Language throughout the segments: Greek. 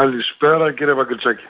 Καλησπέρα κύριε Βαγγελτσάκη.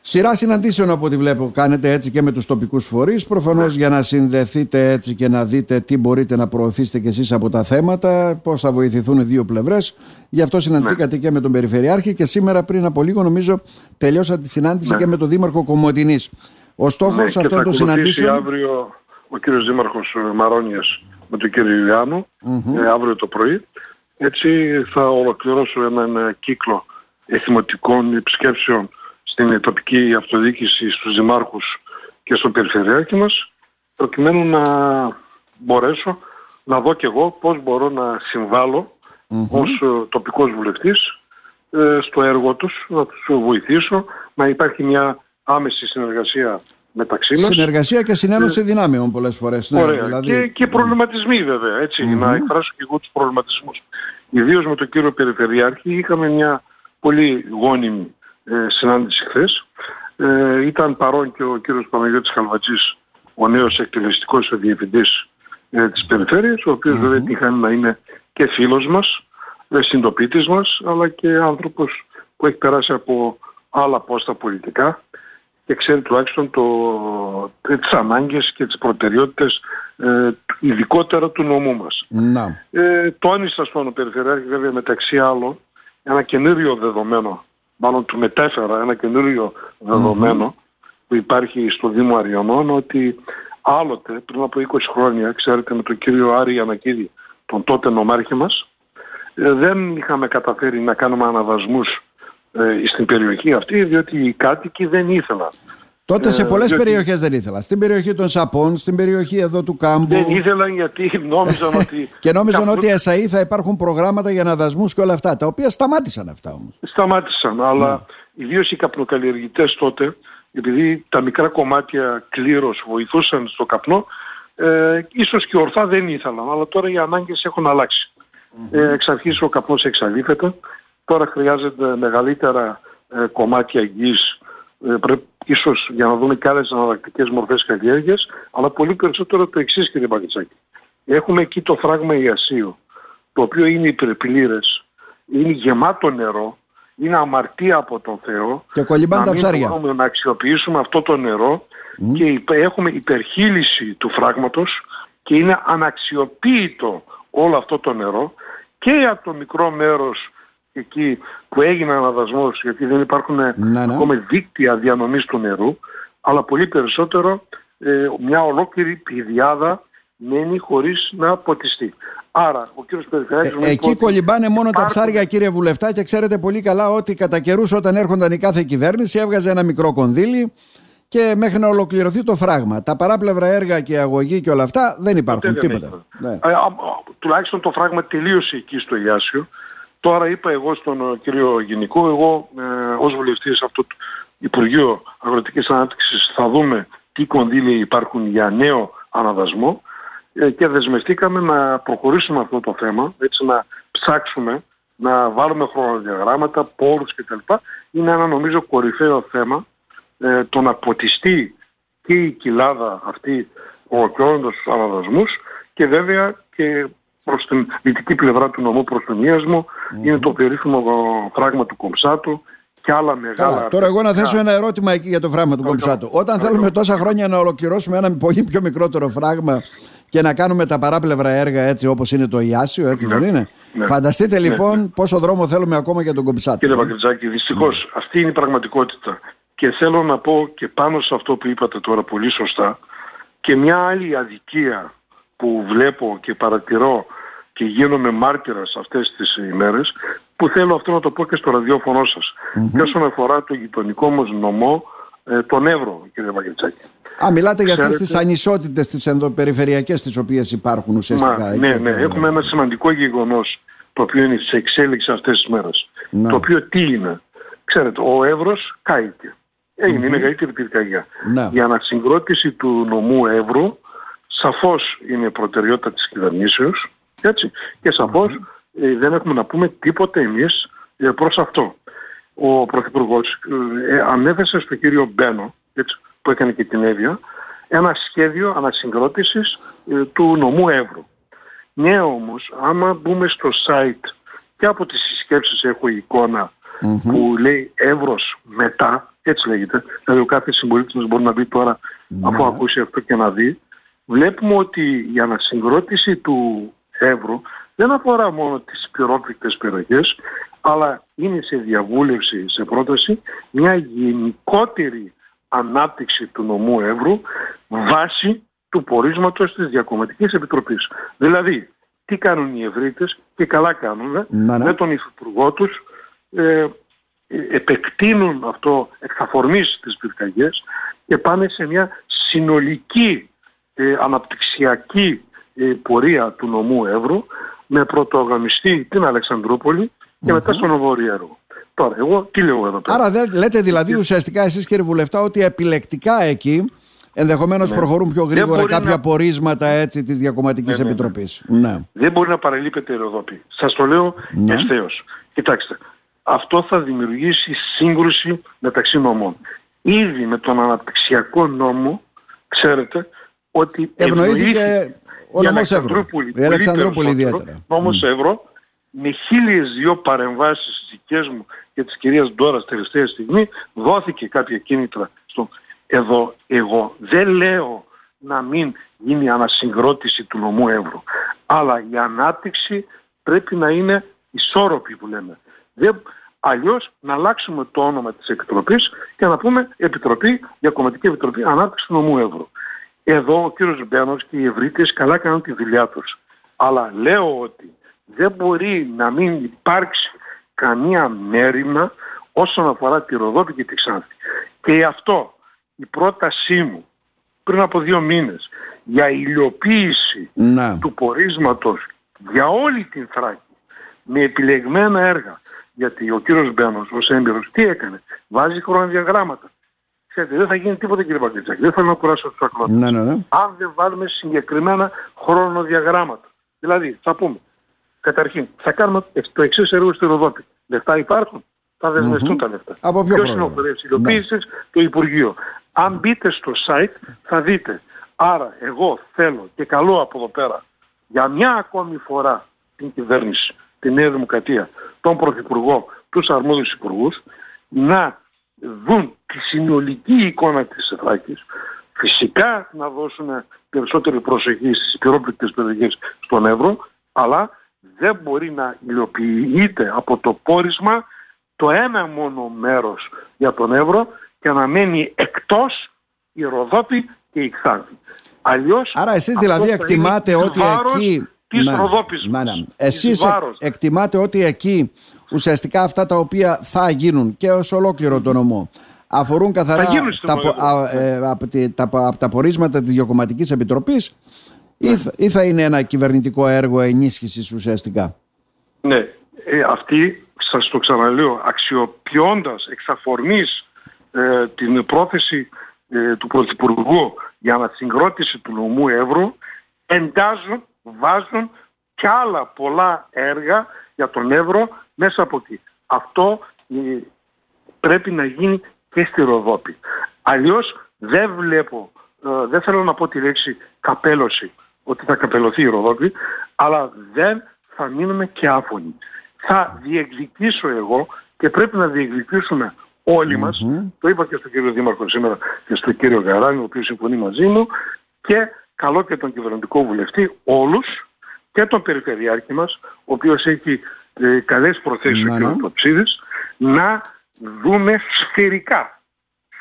Σειρά συναντήσεων από ό,τι βλέπω κάνετε έτσι και με τους τοπικούς φορείς προφανώς Ναι. για να συνδεθείτε έτσι και να δείτε τι μπορείτε να προωθήσετε κι εσείς από τα θέματα πώς θα βοηθηθούν οι δύο πλευρές γι' αυτό συναντηθήκατε και με τον Περιφερειάρχη και σήμερα πριν από λίγο νομίζω τελειώσατε τη συνάντηση Ναι. και με τον Δήμαρχο Κομωτινής ο στόχος Ναι, και αυτών θα των ακολουθήσει συναντήσεων αύριο ο κύριος Δήμαρχος ε, Μαρόνιας με τον κύριο Ιωάννου, ε, αύριο το πρωί. Έτσι θα ολοκληρώσω έναν ε, κύκλο εθιμοτικών επισκέψεων στην τοπική αυτοδιοίκηση στους δημάρχους και στον περιφερειάρχη μας προκειμένου να μπορέσω να δω και εγώ πώς μπορώ να συμβάλλω ως ε, τοπικός βουλευτής ε, στο έργο τους, να τους βοηθήσω, να υπάρχει μια άμεση συνεργασία μεταξύ μας. συνεργασία και συνένωση δυνάμεων πολλές φορές ναι, Ωραία. δηλαδή, Και, και προβληματισμοί βέβαια, έτσι, να εκφράσω και εγώ τους προβληματισμούς. Ιδίως με τον κύριο Περιφερειάρχη είχαμε μια πολύ γόνιμη ε, συνάντηση χθες. Ε, ήταν παρόν και ο κύριος Παναγιώτης Χαλβατζής, ο νέος εκτελεστικός διευθυντής ε, της Περιφέρειας, ο οποίος βέβαια τύχανε να είναι και φίλος μας, ε, συντοπίτης μας, αλλά και άνθρωπος που έχει περάσει από άλλα πόστα πολιτικά και ξέρει τουλάχιστον το, ε, τις ανάγκες και τις προτεραιότητες ε, ειδικότερα του νομού μας. να. Ε, τόνισα στον Περιφερειάρχης βέβαια μεταξύ άλλων ένα καινούριο δεδομένο, μάλλον του μετέφερα ένα καινούριο δεδομένο που υπάρχει στο Δήμο Αριανών ότι άλλοτε πριν από 20 χρόνια, ξέρετε με τον κύριο Άρη Ανακίδη, τον τότε νομάρχη μας, ε, δεν είχαμε καταφέρει να κάνουμε αναδασμούς ε, στην περιοχή αυτή διότι οι κάτοικοι δεν ήθελαν. Τότε σε Ε, πολλές διότι- περιοχές δεν ήθελα. Στην περιοχή των Σαπών, στην περιοχή εδώ του Κάμπου. Δεν ήθελαν γιατί νόμιζαν ότι... Και νόμιζαν κάπου- ότι ΕΣΑΗ θα υπάρχουν προγράμματα για αναδασμούς και όλα αυτά, τα οποία σταμάτησαν αυτά όμως. Σταμάτησαν, αλλά ιδίως οι καπνοκαλλιεργητές τότε, επειδή τα μικρά κομμάτια κλήρως βοηθούσαν στο καπνό, ε, ίσως και ορθά δεν ήθελαν, αλλά τώρα οι ανάγκες έχουν αλλάξει. Ε, εξ αρχής ο καπνός εξαλείφεται, τώρα χρειάζεται μεγαλύτερα ε, κομμάτια γης, ε, πρέπει ίσως για να δούμε και άλλες αναλλακτικές μορφές καλλιέργειας, αλλά πολύ περισσότερο το εξής κύριε Μπαγκητσάκη. Έχουμε εκεί το φράγμα Ιασίου, το οποίο είναι υπερπλήρες, είναι γεμάτο νερό, είναι αμαρτία από τον Θεό. Και κολυμπάνε να τα μην ψάρια. μπορούμε να αξιοποιήσουμε αυτό το νερό και υπε- έχουμε υπερχείληση του φράγματος και είναι αναξιοποίητο όλο αυτό το νερό και από το μικρό μέρος εκεί που έγινε αναδασμός γιατί δεν υπάρχουν Ναι, ναι. ακόμα δίκτυα διανομής του νερού αλλά πολύ περισσότερο ε, μια ολόκληρη πηδιάδα μένει χωρίς να ποτιστεί. Άρα ο κύριος Περιφερειάρχης μου Ε, είπε εκεί ότι κολυμπάνε μόνο τα υπάρχουν- ψάρια, κύριε Βουλευτά, και ξέρετε πολύ καλά ότι κατά καιρούς όταν έρχονταν η κάθε κυβέρνηση έβγαζε ένα μικρό κονδύλι και μέχρι να ολοκληρωθεί το φράγμα. Τα παράπλευρα έργα και αγωγή και όλα αυτά δεν υπάρχουν Ποτέ δεν τίποτα. έγινε. Ναι. Ε, α, α, τουλάχιστον το φράγμα τελείωσε εκεί στο Ιάσιο. Τώρα είπα εγώ στον ε, κύριο Γενικό, εγώ ε, ως βουλευτής αυτό το Υπουργείο Αγροτικής Ανάπτυξης θα δούμε τι κονδύλια υπάρχουν για νέο αναδασμό ε, και δεσμευτήκαμε να προχωρήσουμε αυτό το θέμα, έτσι να ψάξουμε, να βάλουμε χρονοδιαγράμματα, πόρους κτλ. Είναι ένα νομίζω κορυφαίο θέμα το να ποτιστεί και η κοιλάδα αυτή ολοκληρώνοντας τους αναδασμούς και βέβαια και προς την δυτική πλευρά του νομού προς τον Ιασμο είναι το περίφημο φράγμα του Κομψάτου και άλλα μεγάλα... Καλά, τώρα εγώ να θέσω ένα ερώτημα εκεί για το φράγμα του Παρακαλώ. Κομψάτου. Όταν Παρακαλώ. θέλουμε τόσα χρόνια να ολοκληρώσουμε ένα πολύ πιο μικρότερο φράγμα και να κάνουμε τα παράπλευρα έργα έτσι όπως είναι το Ιάσιο, έτσι δεν είναι; Ναι. Φανταστείτε Ναι, λοιπόν πόσο δρόμο θέλουμε ακόμα για τον Κομψάτο. Κύριε Βαγκριτζάκη, δυστυχώς αυτή είναι η πραγματικότητα. Και θέλω να πω και πάνω σε αυτό που είπατε τώρα πολύ σωστά και μια άλλη αδικία που βλέπω και παρατηρώ και γίνομαι μάρτυρας αυτές τις ημέρες που θέλω αυτό να το πω και στο ραδιόφωνο σας. Και όσον αφορά το γειτονικό μας νομό, ε, τον Εύρο, κύριε Βαγκριτζάκη. Α, μιλάτε για αυτές Ξέρετε- τις ανισότητες τις ενδοπεριφερειακές τις οποίες υπάρχουν ουσιαστικά. Μα, εκεί. ναι, ναι, έχουμε ένα σημαντικό γεγονός το οποίο είναι σε εξέλιξη αυτές τις μέρες. Ναι. Το οποίο τι είναι; Ξέρετε, ο Εύρος κάηκε. Έγινε η μεγαλύτερη πυρκαγιά. Ναι. Η ανασυγκρότηση του νομού Εύρου σαφώς είναι προτεραιότητα της κυβερνήσεως έτσι, και σαφώς ε, δεν έχουμε να πούμε τίποτε εμείς ε, προς αυτό. Ο Πρωθυπουργός ε, ε, ανέθεσε στον κύριο Μπένο, έτσι, που έκανε και την Εύβοια, ένα σχέδιο ανασυγκρότησης ε, του νομού Εύρου. Ναι όμως, άμα μπούμε στο site και από τις συσκέψεις έχω εικόνα που λέει εύρος μετά, έτσι λέγεται, δηλαδή ο κάθε συμπολίτης μας μπορεί να μπει τώρα αφού ναι. ακούσει αυτό και να δει, βλέπουμε ότι η ανασυγκρότηση του εύρου δεν αφορά μόνο τις πυρόπληκτες περιοχές, αλλά είναι σε διαβούλευση, σε πρόταση, μια γενικότερη ανάπτυξη του νομού Εύρου βάσει του πορίσματος της Διακομματικής Επιτροπής. Δηλαδή, τι κάνουν οι Ευρύτες και καλά κάνουν με τον Υφυπουργό τους ε, επεκτείνουν αυτό εξαφορμής τις πυρκαγιές και πάνε σε μια συνολική ε, αναπτυξιακή ε, πορεία του νομού Εύρου με πρωτοαγωνιστή την Αλεξανδρούπολη και μετά στον Βόρειο Έργο. Τώρα, εγώ τι λέω εδώ πέρα; Άρα δε, λέτε δηλαδή ουσιαστικά εσείς κύριε Βουλευτά ότι επιλεκτικά εκεί ενδεχομένως ναι. προχωρούν πιο γρήγορα κάποια να... πορίσματα έτσι της Διακομματικής ναι, ναι, ναι. Επιτροπής. Ναι. Δεν μπορεί να παραλείπεται η Ροδόπη. Σας το λέω ναι. ευθέως. Κοιτάξτε, αυτό θα δημιουργήσει σύγκρουση μεταξύ νομών. Ήδη με τον αναπτυξιακό νόμο, ξέρετε, ότι ευνοήθηκε ο νόμος Εύρω. Η Αλεξανδρούπολη ιδιαίτερα. Νόμος mm. Εύρω, με χίλιες δυο παρεμβάσεις δικές μου και της κυρίας Ντόρας τελευταία στιγμή, δόθηκε κάποια κίνητρα στο... Εδώ εγώ δεν λέω να μην γίνει ανασυγκρότηση του νομού Εύρω. Αλλά η ανάπτυξη πρέπει να είναι ισόρροπη που λέμε. Δεν, αλλιώς να αλλάξουμε το όνομα της Επιτροπής και να πούμε Επιτροπή, Διακομματική Επιτροπή Ανάπτυξης του Νομού Εύρου. Εδώ ο κύριος Μπένος και οι ευρύτες καλά κάνουν τη δουλειά τους. Αλλά λέω ότι δεν μπορεί να μην υπάρξει καμία μέρημα όσον αφορά τη Ροδόπη και τη Ξάνθη. Και γι' αυτό η πρότασή μου πριν από δύο μήνες για υλοποίηση του πορίσματος για όλη την Θράκη με επιλεγμένα έργα γιατί ο κύριος Μπένος ως έμπειρος τι έκανε βάζει χρονοδιαγράμματα Ξέρετε, δεν θα γίνει τίποτα κύριε Παγκριτσάκη. Δεν θέλω να κουράσω τους ακρότες. Ναι, ναι, ναι. Αν δεν βάλουμε συγκεκριμένα χρονοδιαγράμματα. Δηλαδή, θα πούμε, καταρχήν, θα κάνουμε το εξής έργο στη Ροδότη. Λεφτά υπάρχουν. Θα δεσμευτούν mm-hmm. τα λεφτά. Από ποιο Ποιος είναι ο υλοποίησης, ναι. το Υπουργείο. Αν μπείτε στο site θα δείτε. Άρα εγώ θέλω και καλώ από εδώ πέρα για μια ακόμη φορά την κυβέρνηση, την Νέα Δημοκρατία, τον Πρωθυπουργό, τους αρμόδιους υπουργούς, να δουν τη συνολική εικόνα της Θράκης, φυσικά να δώσουν περισσότερη προσοχή στις πυρόπληκτες περιοχές στον Εύρο, αλλά δεν μπορεί να υλοποιείται από το πόρισμα το ένα μόνο μέρος για τον Εύρο και να μένει εκτός η Ροδόπη και η Ξάνθη. Αλλιώς, Άρα εσείς δηλαδή εκτιμάτε ότι εκεί... Της ναι, Ροδόπης ναι, ναι. Εσείς εκτιμάτε ότι εκεί ουσιαστικά αυτά τα οποία θα γίνουν και ως ολόκληρο το νομό αφορούν καθαρά τα, ε, από, τα, από τα πορίσματα της Διακομματικής Επιτροπής ναι. ή, ή, θα είναι ένα κυβερνητικό έργο ενίσχυσης ουσιαστικά; Ναι, ε, αυτή σας το ξαναλέω αξιοποιώντας εξαφορμής ε, την πρόθεση ε, του Πρωθυπουργού για ανασυγκρότηση του νομού Εύρου εντάζουν, βάζουν και άλλα πολλά έργα για τον Εύρο μέσα από εκεί. Αυτό ε, πρέπει να γίνει και στη Ροδόπη. Αλλιώς δεν βλέπω, ε, δεν θέλω να πω τη λέξη καπέλωση, ότι θα καπελωθεί η Ροδόπη, αλλά δεν θα μείνουμε και άφωνοι. Θα διεκδικήσω εγώ και πρέπει να διεκδικήσουμε όλοι μας, το είπα και στον κύριο Δήμαρχο σήμερα και στον κύριο Γαράνη, ο οποίος συμφωνεί μαζί μου, και καλό και τον κυβερνητικό βουλευτή, όλους, και τον Περιφερειάρχη μας, ο οποίος έχει ε, καλές προθέσεις ο κ. Ποψίδης, να δούμε σφαιρικά,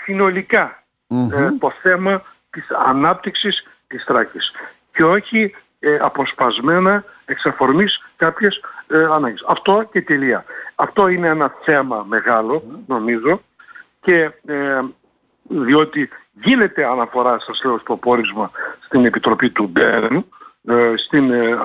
ε, το θέμα της ανάπτυξης της Τράκης και όχι ε, αποσπασμένα εξ αφορμής κάποιες ε, ανάγκες. Αυτό και τελεία. Αυτό είναι ένα θέμα μεγάλο νομίζω και ε, διότι γίνεται αναφορά σας λέω στο πόρισμα στην Επιτροπή του Μπέρν ε, στην, ε, ε,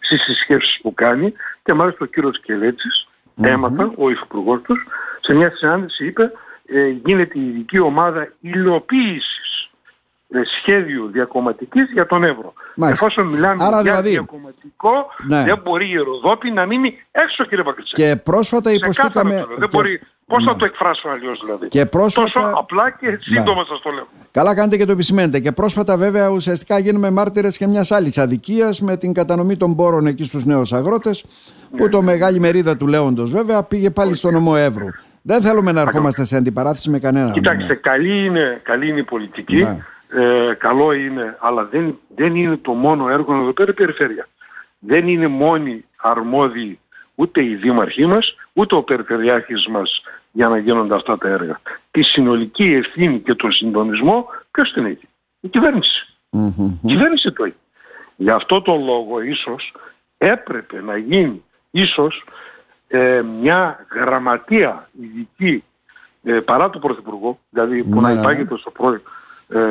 στις συσκέψεις που κάνει και μάλιστα ο κύριος Κελέτσης έμαθα, ο υφυπουργός τους, σε μια συνάντηση είπε ε, γίνεται η ειδική ομάδα υλοποίησης ε, σχέδιου διακομματικής για τον Εύρο. Μάλιστα. Εφόσον μιλάμε Άρα, για δηλαδή, διακομματικό, ναι. δεν μπορεί η Ροδόπη να μείνει έξω κύριε Πακριτσέ. Και πρόσφατα υποστήκαμε... Δεν μπορεί Πώς θα το εκφράσω αλλιώς δηλαδή; Και πρόσφατα... Τόσο απλά και σύντομα ναι. σας το λέω. Καλά κάνετε και το επισημαίνετε. Και πρόσφατα βέβαια ουσιαστικά γίνουμε μάρτυρες και μιας άλλης αδικίας με την κατανομή των πόρων εκεί στους νέους αγρότες που ναι. το μεγάλη μερίδα του Λέοντος βέβαια πήγε πάλι στο νομό Εύρου. Δεν θέλουμε να ερχόμαστε σε αντιπαράθεση με κανέναν. Κοιτάξτε, καλή είναι, καλή είναι η πολιτική, ναι. Ε, καλό είναι, αλλά δεν, δεν είναι το μόνο έργο εδώ πέρα η περιφέρεια. Δεν είναι μόνοι αρμόδιοι ούτε οι δήμαρχοί μας, ούτε ο περιφερειάρχης μας για να γίνονται αυτά τα έργα. Τη συνολική ευθύνη και τον συντονισμό ποιος την έχει; Η κυβέρνηση. Η κυβέρνηση το έχει. Γι' αυτό το λόγο ίσως έπρεπε να γίνει ίσως ε, μια γραμματεία ειδική ε, παρά του Πρωθυπουργού, δηλαδή που να ναι, ναι, ναι. υπάγεται στο, προ, ε,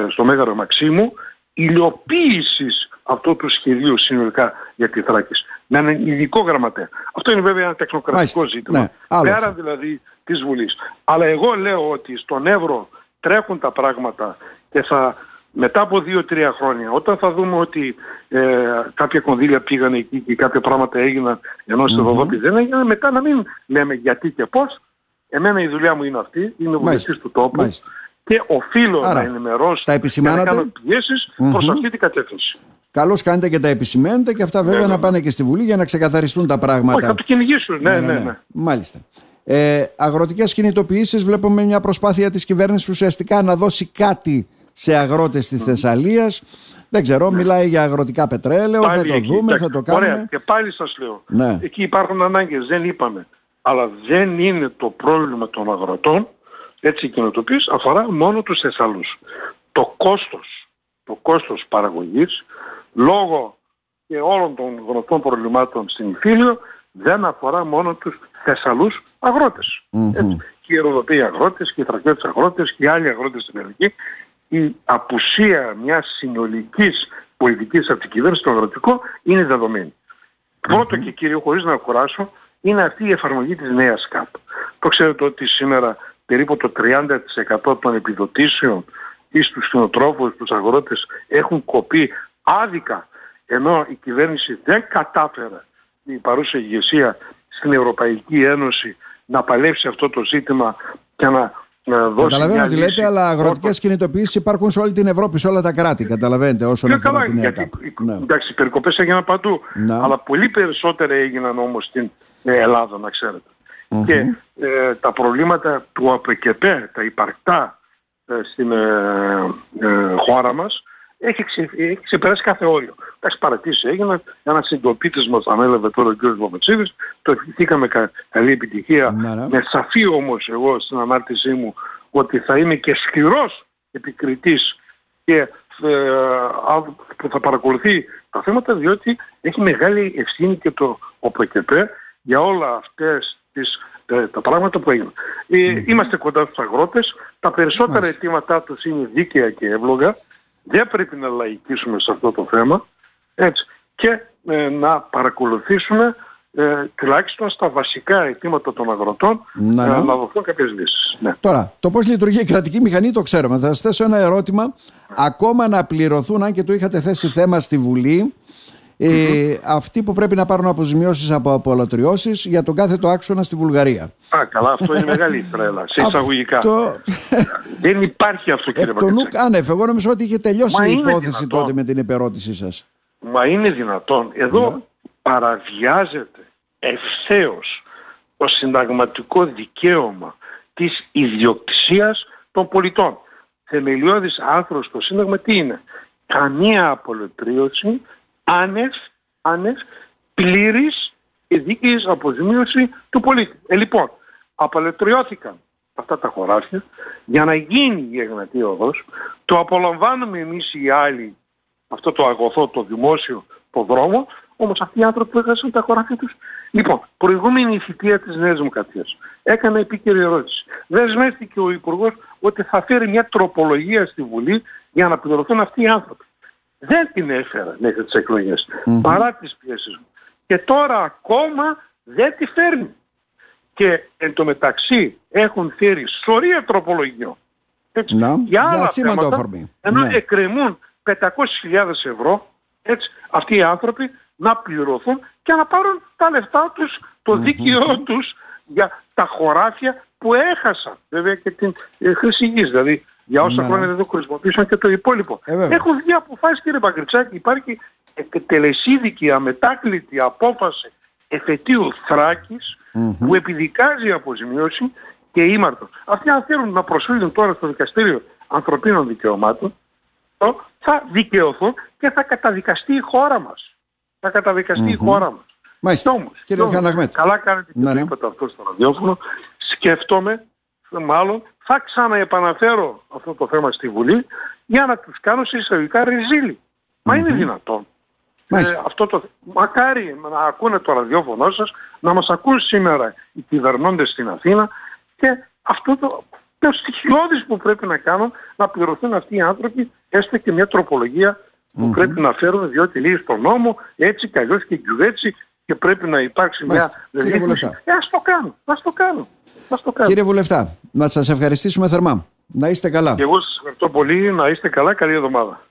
στο Μέγαρο Μαξίμου, υλοποίησης αυτού του σχεδίου συνολικά για τη Θράκης. Με έναν ειδικό γραμματέα. Αυτό είναι βέβαια ένα τεχνοκρατικό ζήτημα. Ναι, πέρα δηλαδή της Βουλής. Αλλά εγώ λέω ότι στον Εύρο τρέχουν τα πράγματα και θα μετά από δύο-τρία χρόνια, όταν θα δούμε ότι ε, κάποια κονδύλια πήγαν εκεί και κάποια πράγματα έγιναν ενώ στη mm-hmm. δεν έγιναν, μετά να μην λέμε γιατί και πώς. Εμένα η δουλειά μου είναι αυτή, είμαι βουλευτής του τόπου Μάλιστα. Και οφείλω Άρα, να ενημερώσω τα και να κάνω πιέσεις mm-hmm. προς αυτή την κατεύθυνση. Καλώς κάνετε και τα επισημαίνετε και αυτά βέβαια ναι, να ναι. πάνε και στη Βουλή για να ξεκαθαριστούν τα πράγματα. Όχι, θα το κυνηγήσουν, ναι, ναι, ναι. ναι. Μάλιστα. Ε, αγροτικές κινητοποιήσεις βλέπουμε μια προσπάθεια της κυβέρνησης ουσιαστικά να δώσει κάτι σε αγρότες της Θεσσαλίας. Δεν ξέρω, μιλάει για αγροτικά πετρέλαιο, θα το δούμε, θα το κάνουμε. Ωραία, και πάλι σας λέω, ναι. εκεί υπάρχουν ανάγκες, δεν είπαμε. Αλλά δεν είναι το πρόβλημα των αγροτών, έτσι η κοινοτοπής αφορά μόνο τους Θεσσαλούς. Το κόστος, το κόστος παραγωγής, λόγω και όλων των γνωστών προβλημάτων στην Ιφίλιο, δεν αφορά μόνο τους Θεσσαλούς αγρότες. Έτσι. Και οι Ευρωπαίοι αγρότες και οι Θρακιώτες αγρότες και οι άλλοι αγρότες στην Ελληνική η απουσία μιας συνολικής πολιτικής από την κυβέρνηση στο αγροτικό είναι δεδομένη. Πρώτο και κύριο, χωρίς να κουράσω, είναι αυτή η εφαρμογή της νέας ΚΑΠ. Το ξέρετε ότι σήμερα περίπου το 30% των επιδοτήσεων ή στους κοινοτρόφους, στους αγρότες έχουν κοπεί άδικα, ενώ η κυβέρνηση δεν κατάφερε η παρούσα ηγεσία στην Ευρωπαϊκή Ένωση να παλέψει αυτό το ζήτημα και να δώσει Καταλαβαίνω τι λέτε, αλλά αγροτικές κινητοποιήσεις υπάρχουν σε όλη την Ευρώπη, σε όλα τα κράτη. Καταλαβαίνετε όσον αφορά την νέα ναι. Εντάξει, οι περικοπές έγιναν παντού. Ναι. Αλλά πολύ περισσότερα έγιναν όμως στην ε, Ελλάδα, να ξερετε Και ε, τα προβλήματα του ΑΠΚΠ, τα υπαρκτά ε, στην χώρα μας, έχει, ξε, έχει ξεπεράσει κάθε όριο. Εντάξει, παρατήσεις έγιναν, ένας συντοπίτης μας ανέλαβε τώρα ο κ. Βαμετσίδης, το ευχηθήκαμε κα, καλή επιτυχία, ναι, ναι. με σαφή όμως εγώ στην ανάρτησή μου ότι θα είμαι και σκληρός επικριτής και ε, που θα παρακολουθεί τα θέματα διότι έχει μεγάλη ευθύνη και το ΟΠΕΚΕΠ για όλα αυτές τις, ε, τα πράγματα που έγιναν. Ε, είμαστε κοντά στους αγρότες, τα περισσότερα αιτήματά τους είναι δίκαια και εύλογα, δεν πρέπει να λαϊκίσουμε σε αυτό το θέμα έτσι, και ε, να παρακολουθήσουμε ε, τουλάχιστον στα βασικά αιτήματα των αγροτών να, ναι. να δοθούν κάποιες λύσεις. Ναι. Τώρα, το πώς λειτουργεί η κρατική μηχανή το ξέρουμε. Θα σας θέσω ένα ερώτημα. Ακόμα να πληρωθούν, αν και το είχατε θέσει θέμα στη Βουλή, ε, αυτοί που πρέπει να πάρουν αποζημιώσεις από απολωτριώσεις για τον κάθε το άξονα στη Βουλγαρία. Α, καλά, αυτό είναι μεγάλη τρέλα. Σε εισαγωγικά. Αυτό... Δεν υπάρχει αυτό, κύριε Εκ άνευ, εγώ νομίζω ότι είχε τελειώσει η υπόθεση τότε με την υπερώτησή σας. Μα είναι δυνατόν. Εδώ ναι. παραβιάζεται ευθέως το συνταγματικό δικαίωμα της ιδιοκτησίας των πολιτών. Θεμελιώδης άνθρωπος στο Σύνταγμα τι είναι; Καμία απολωτρίωση άνευ, άνευ πλήρης και δίκαιης αποζημίωση του πολίτη. Ε, λοιπόν, απαλωτριώθηκαν αυτά τα χωράφια για να γίνει η Εγνατή Οδός. Το απολαμβάνουμε εμείς οι άλλοι αυτό το αγωθό, το δημόσιο, το δρόμο, όμως αυτοί οι άνθρωποι που έχασαν τα χωράφια τους. Λοιπόν, προηγούμενη η θητεία της Νέας Δημοκρατίας έκανε επίκαιρη ερώτηση. Δεσμεύτηκε ο Υπουργός ότι θα φέρει μια τροπολογία στη Βουλή για να πληρωθούν αυτοί οι άνθρωποι δεν την έφερα μέχρι τις εκλογες παρά τις πιέσεις μου. Και τώρα ακόμα δεν τη φέρνει. Και εν τω μεταξύ έχουν φέρει σωρία τροπολογιών. Έτσι, να, για άλλα θέματα, ενώ ναι. εκκρεμούν 500.000 ευρώ, έτσι, αυτοί οι άνθρωποι να πληρωθούν και να πάρουν τα λεφτά τους, το mm δίκαιό τους για τα χωράφια που έχασαν βέβαια και την ε, χρήση γης. Δηλαδή για όσα Ναι, χρόνια ναι. δεν το χρησιμοποίησαν και το υπόλοιπο. Ε, βέβαια. Έχουν βγει αποφάσεις κύριε Παγκριτσάκη. Υπάρχει τελεσίδικη αμετάκλητη απόφαση εφετείου Θράκης που επιδικάζει αποζημίωση και ήμαρτος. Αυτοί αν θέλουν να προσφύγουν τώρα στο δικαστήριο ανθρωπίνων δικαιωμάτων το θα δικαιωθούν και θα καταδικαστεί η χώρα μας. Θα καταδικαστεί η χώρα μας. Μάλιστα. Κι όμως, Κύριε κι όμως, Χαναχμέτ. καλά κάνετε και Ναι, το ναι. είπατε αυτό στο ραδιόφωνο. Σκέφτομαι, μάλλον, θα ξαναεπαναφέρω αυτό το θέμα στη Βουλή για να τους κάνω σε εισαγωγικά ρεζίλι. Μα είναι δυνατόν. Μάλιστα. Ε, αυτό το... Μακάρι να ακούνε το ραδιόφωνο σας, να μας ακούν σήμερα οι κυβερνώντες στην Αθήνα και αυτό το, το στοιχειώδης που πρέπει να κάνουν να πληρωθούν αυτοί οι άνθρωποι έστω και μια τροπολογία που πρέπει να φέρουν διότι λέει στον νόμο έτσι κι αλλιώς και γιουβέτσι και πρέπει να υπάρξει Μάλιστα. μια Κύριε ρύθμιση. Βουλευτά. Ε, ας το κάνουν, ας το κάνουν. Ας το κάνουν. Κύριε Βουλευτά, να σας ευχαριστήσουμε θερμά. Να είστε καλά. Και εγώ σας ευχαριστώ πολύ, να είστε καλά, καλή εβδομάδα.